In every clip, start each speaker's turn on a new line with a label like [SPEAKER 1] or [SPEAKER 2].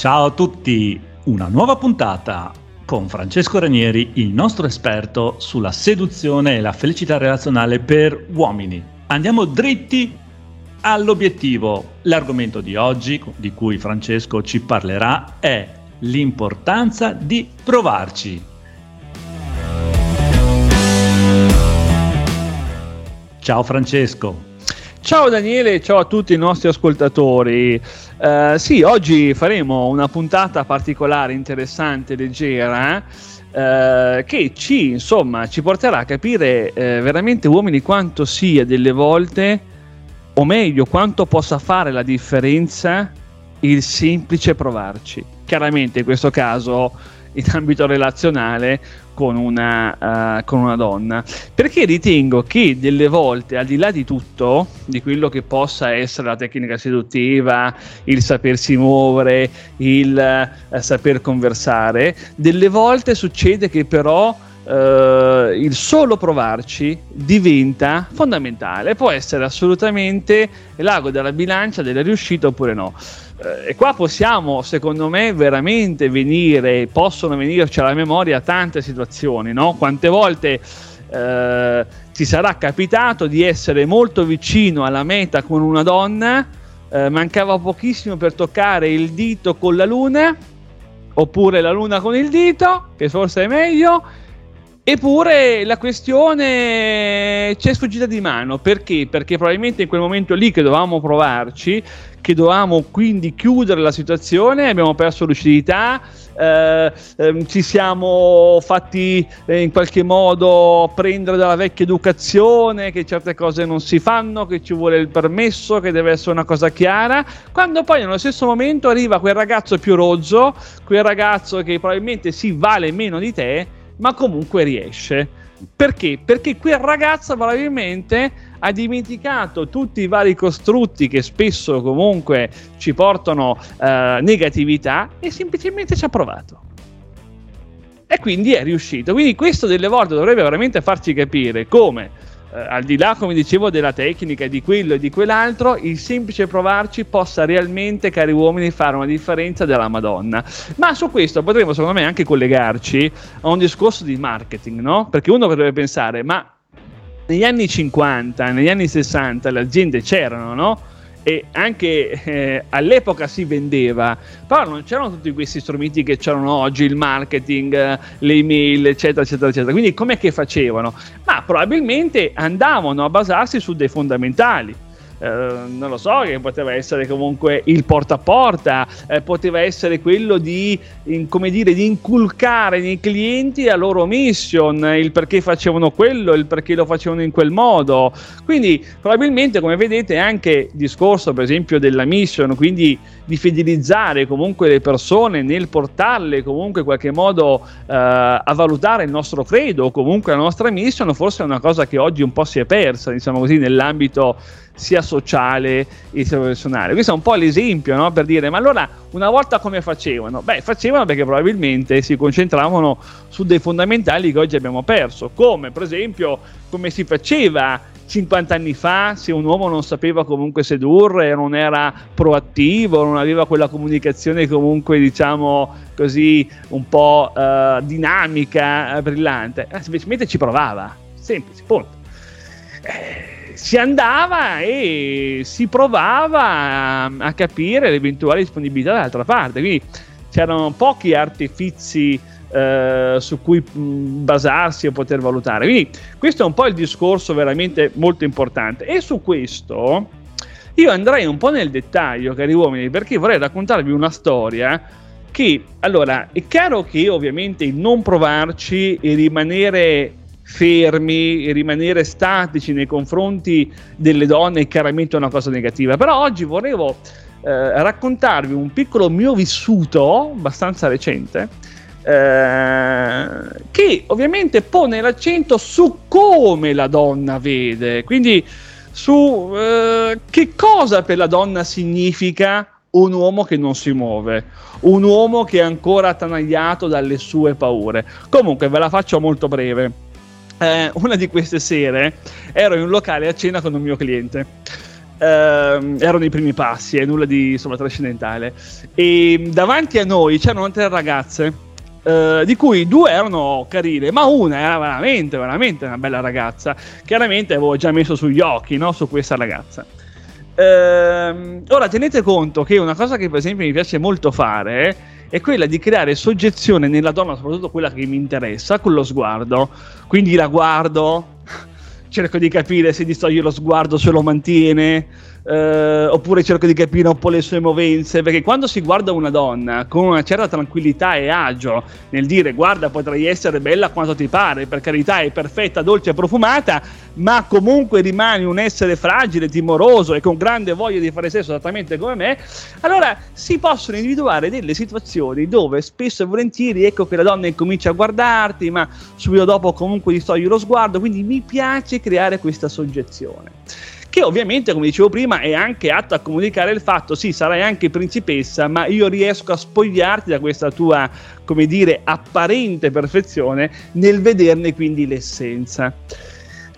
[SPEAKER 1] Ciao a tutti, una nuova puntata con Francesco Ranieri, il nostro esperto sulla seduzione e la felicità relazionale per uomini. Andiamo dritti all'obiettivo. L'argomento di oggi, di cui Francesco ci parlerà, è l'importanza di provarci. Ciao Francesco.
[SPEAKER 2] Ciao Daniele, ciao a tutti i nostri ascoltatori. Uh, sì, oggi faremo una puntata particolare, interessante, leggera, uh, che ci, insomma, ci porterà a capire uh, veramente uomini quanto sia delle volte, o meglio, quanto possa fare la differenza il semplice provarci. Chiaramente in questo caso in ambito relazionale con una, uh, con una, donna. Perché ritengo che delle volte, al di là di tutto, di quello che possa essere la tecnica seduttiva, il sapersi muovere, il uh, saper conversare, delle volte succede che però Uh, il solo provarci diventa fondamentale, può essere assolutamente l'ago della bilancia della riuscita oppure no. Uh, e qua possiamo, secondo me, veramente venire, possono venirci alla memoria tante situazioni, no? Quante volte uh, ci sarà capitato di essere molto vicino alla meta con una donna, mancava pochissimo per toccare il dito con la luna, oppure la luna con il dito, che forse è meglio Eppure la questione ci è sfuggita di mano perché? Perché probabilmente in quel momento lì che dovevamo provarci, che dovevamo quindi chiudere la situazione, abbiamo perso lucidità, eh, eh, ci siamo fatti eh, in qualche modo prendere dalla vecchia educazione, che certe cose non si fanno, che ci vuole il permesso, che deve essere una cosa chiara, quando poi nello stesso momento arriva quel ragazzo più rozzo, quel ragazzo che probabilmente si vale meno di te ma comunque riesce. Perché? Perché quel ragazzo probabilmente ha dimenticato tutti i vari costrutti che spesso comunque ci portano eh, negatività e semplicemente ci ha provato. E quindi è riuscito. Quindi questo delle volte dovrebbe veramente farci capire come eh, al di là, come dicevo, della tecnica, di quello e di quell'altro, il semplice provarci possa realmente, cari uomini, fare una differenza della Madonna. Ma su questo potremmo, secondo me, anche collegarci a un discorso di marketing, no? Perché uno potrebbe pensare, ma negli anni 50, negli anni 60 le aziende c'erano, no? E anche eh, all'epoca si vendeva, però non c'erano tutti questi strumenti che c'erano oggi, il marketing, eh, le email, eccetera, eccetera, eccetera. Quindi com'è che facevano? Ma probabilmente andavano a basarsi su dei fondamentali eh, non lo so, che poteva essere comunque il porta a porta, eh, poteva essere quello di, in, come dire, di inculcare nei clienti la loro mission, il perché facevano quello, il perché lo facevano in quel modo. Quindi probabilmente, come vedete, anche il discorso, per esempio, della mission, quindi di fidelizzare comunque le persone nel portarle comunque in qualche modo eh, a valutare il nostro credo o comunque la nostra mission, forse è una cosa che oggi un po' si è persa, diciamo così, nell'ambito sia sociale che sia professionale. Questo è un po' l'esempio no? per dire, ma allora una volta come facevano? Beh, facevano perché probabilmente si concentravano su dei fondamentali che oggi abbiamo perso, come per esempio come si faceva 50 anni fa se un uomo non sapeva comunque sedurre, non era proattivo, non aveva quella comunicazione comunque diciamo così un po' uh, dinamica, uh, brillante, eh, semplicemente ci provava, semplice, punto. Eh, si andava e si provava a, capire l'eventuale disponibilità dall'altra parte. Quindi c'erano pochi artifici eh, su cui basarsi o poter valutare. Quindi questo è un po' il discorso veramente molto importante. E su questo io andrei un po' nel dettaglio, cari uomini, perché vorrei raccontarvi una storia che, allora, è chiaro che ovviamente non provarci e rimanere fermi, e rimanere statici nei confronti delle donne è chiaramente una cosa negativa. Però oggi volevo eh, raccontarvi un piccolo mio vissuto, abbastanza recente, eh, che ovviamente pone l'accento su come la donna vede, quindi su eh, che cosa per la donna significa un uomo che non si muove, un uomo che è ancora attanagliato dalle sue paure. Comunque ve la faccio molto breve eh, una di queste sere ero in un locale a cena con un mio cliente. Uh, erano i primi passi, e eh, nulla di insomma, trascendentale. E davanti a noi c'erano tre ragazze, uh, di cui due erano carine, ma una era veramente, veramente una bella ragazza. Chiaramente avevo già messo sugli occhi no, su questa ragazza. Uh, ora tenete conto che una cosa che per esempio mi piace molto fare è quella di creare soggezione nella donna, soprattutto quella che mi interessa, con lo sguardo. Quindi la guardo, cerco di capire se distoglie lo sguardo, se lo mantiene, eh, oppure cerco di capire un po' le sue movenze, perché quando si guarda una donna con una certa tranquillità e agio nel dire guarda potrai essere bella quanto ti pare, per carità è perfetta, dolce e profumata, ma comunque rimani un essere fragile, timoroso e con grande voglia di fare sesso esattamente come me, allora si possono individuare delle situazioni dove spesso e volentieri ecco che la donna incomincia a guardarti, ma subito dopo comunque gli togli lo sguardo, quindi mi piace creare questa soggezione che ovviamente, come dicevo prima, è anche atto a comunicare il fatto, sì, sarai anche principessa, ma io riesco a spogliarti da questa tua, come dire, apparente perfezione nel vederne quindi l'essenza.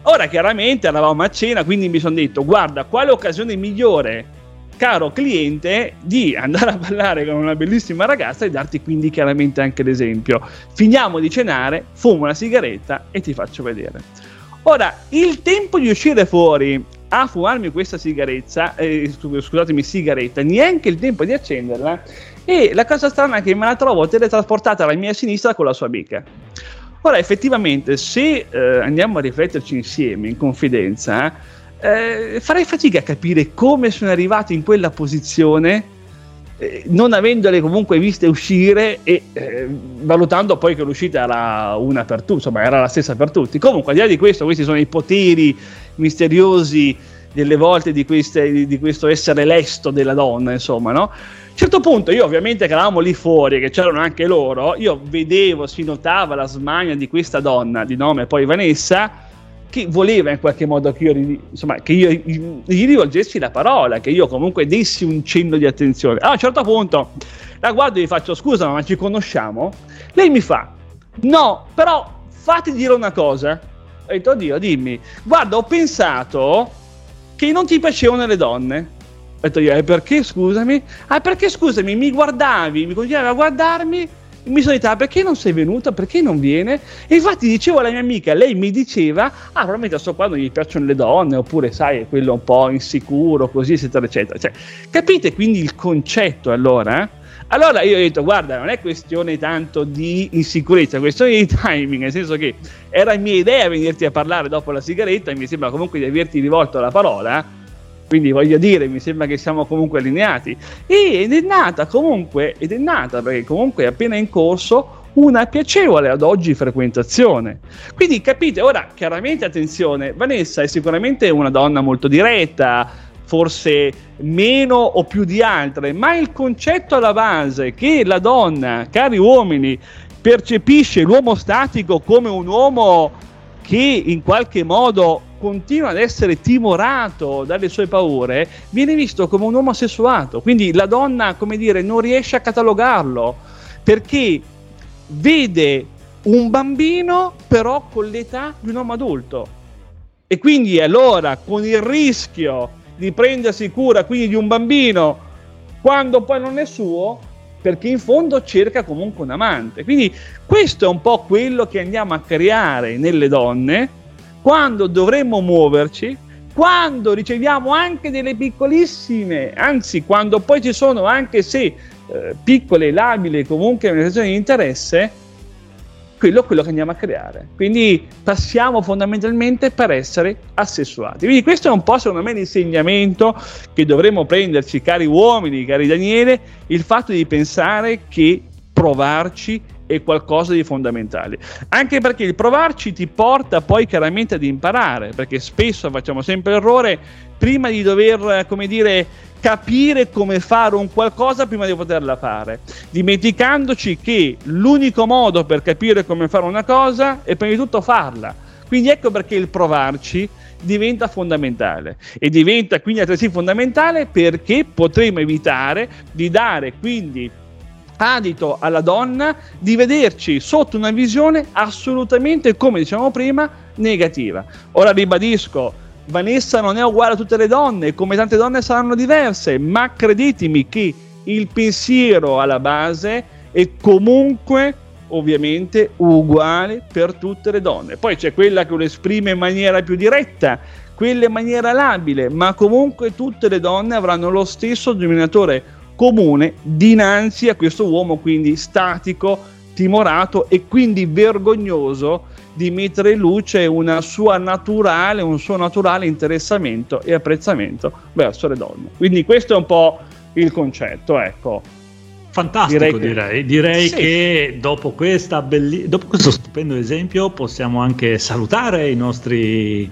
[SPEAKER 2] Ora, chiaramente eravamo a cena, quindi mi sono detto, guarda, quale occasione migliore caro cliente, di andare a ballare con una bellissima ragazza e darti quindi chiaramente anche l'esempio. Finiamo di cenare, fumo una sigaretta e ti faccio vedere. Ora, il tempo di uscire fuori a fumarmi questa sigaretta, eh, scusatemi, sigaretta, neanche il tempo di accenderla. E la cosa strana è che me la trovo teletrasportata alla mia sinistra con la sua bica. Ora, effettivamente, se eh, andiamo a rifletterci insieme, in confidenza, eh, farei fatica a capire come sono arrivato in quella posizione eh, non avendole comunque viste uscire e eh, valutando poi che l'uscita era una per tutti, insomma era la stessa per tutti. Comunque, al di là di questo, questi sono i poteri misteriosi delle volte di, queste, di questo essere lesto della donna, insomma, no? A un certo punto io ovviamente che eravamo lì fuori, che c'erano anche loro, io vedevo, si notava la smania di questa donna, di nome poi Vanessa, che voleva in qualche modo che io, insomma, che io gli rivolgessi la parola, che io comunque dessi un cenno di attenzione. Allora, a un certo punto la guardo e gli faccio scusa, ma ci conosciamo? Lei mi fa, no, però fatti dire una cosa. Ho detto, oddio, dimmi, guarda, ho pensato che non ti piacevano le donne. Ho detto io, e perché scusami? Ah, perché scusami, mi guardavi, mi continuavi a guardarmi mi sono detto, ah, perché non sei venuta? Perché non viene? E infatti dicevo alla mia amica, lei mi diceva, ah, probabilmente sto qua non gli piacciono le donne, oppure sai, è quello un po' insicuro, così, eccetera, eccetera. Cioè, capite quindi il concetto allora? Allora io ho detto, guarda, non è questione tanto di insicurezza, è questione di timing, nel senso che era mia idea venirti a parlare dopo la sigaretta e mi sembra comunque di averti rivolto la parola quindi voglio dire, mi sembra che siamo comunque allineati. ed è nata comunque, ed è nata perché comunque è appena in corso una piacevole ad oggi frequentazione. Quindi capite, ora chiaramente attenzione, Vanessa è sicuramente una donna molto diretta, forse meno o più di altre, ma il concetto alla base che la donna, cari uomini, percepisce l'uomo statico come un uomo che in qualche modo continua ad essere timorato dalle sue paure, viene visto come un uomo sessuato. Quindi la donna, come dire, non riesce a catalogarlo perché vede un bambino però con l'età di un uomo adulto. E quindi allora con il rischio di prendersi cura quindi di un bambino quando poi non è suo, perché in fondo cerca comunque un amante. Quindi questo è un po' quello che andiamo a creare nelle donne quando dovremmo muoverci, quando riceviamo anche delle piccolissime, anzi quando poi ci sono anche se eh, piccole, labili, comunque manifestazioni di interesse, quello quello che andiamo a creare. Quindi passiamo fondamentalmente per essere assessuati. Quindi questo è un po' secondo me l'insegnamento che dovremmo prenderci, cari uomini, cari Daniele, il fatto di pensare che provarci è qualcosa di fondamentale. Anche perché il provarci ti porta poi chiaramente ad imparare, perché spesso facciamo sempre l'errore prima di dover, come dire, capire come fare un qualcosa prima di poterla fare, dimenticandoci che l'unico modo per capire come fare una cosa è prima di tutto farla. Quindi ecco perché il provarci diventa fondamentale e diventa quindi altresì fondamentale perché potremo evitare di dare quindi adito alla donna di vederci sotto una visione assolutamente, come dicevamo prima, negativa. Ora ribadisco, Vanessa non è uguale a tutte le donne, come tante donne saranno diverse, ma credetemi che il pensiero alla base è comunque ovviamente uguale per tutte le donne. Poi c'è quella che lo esprime in maniera più diretta, quella in maniera labile, ma comunque tutte le donne avranno lo stesso denominatore comune dinanzi a questo uomo quindi statico, timorato e quindi vergognoso di mettere in luce una sua naturale, un suo naturale interessamento e apprezzamento verso le donne. Quindi questo è un po' il concetto, ecco.
[SPEAKER 1] Fantastico direi, che, direi. direi sì. che dopo, belli- dopo, questo stupendo esempio possiamo anche salutare i nostri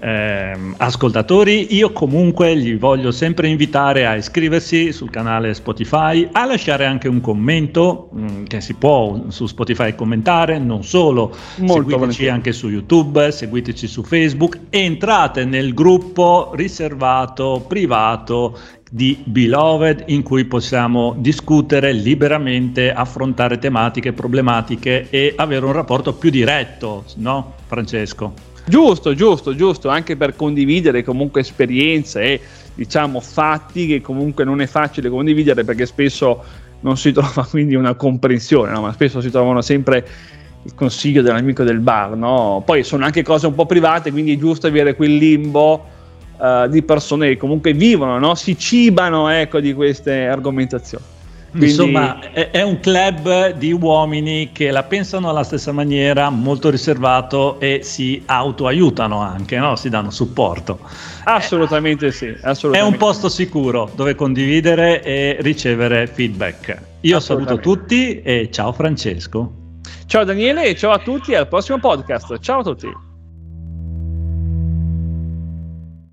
[SPEAKER 1] eh, ascoltatori. Io comunque li voglio sempre invitare a iscriversi sul canale Spotify, a lasciare anche un commento mh, mm, che si può su Spotify commentare, non solo, Molto seguiteci volentieri. anche su YouTube, seguiteci su Facebook, entrate nel gruppo riservato, privato di Beloved in cui possiamo discutere liberamente, affrontare tematiche, problematiche e avere un rapporto più diretto, no Francesco?
[SPEAKER 2] Giusto, giusto, giusto, anche per condividere comunque esperienze e diciamo fatti che comunque non è facile condividere perché spesso non si trova quindi una comprensione, no? ma spesso si trovano sempre il consiglio dell'amico del bar, no? Poi sono anche cose un po' private, quindi è giusto avere quel limbo uh, di persone che comunque vivono, no? si cibano ecco, di queste argomentazioni.
[SPEAKER 1] Quindi... Insomma, è, è, un club di uomini che la pensano alla stessa maniera, molto riservato e si autoaiutano anche, no? si danno supporto.
[SPEAKER 2] Assolutamente è, sì. Assolutamente.
[SPEAKER 1] È un posto sicuro dove condividere e ricevere feedback. Io saluto tutti e ciao Francesco.
[SPEAKER 2] Ciao Daniele e ciao a tutti al prossimo podcast. Ciao a tutti.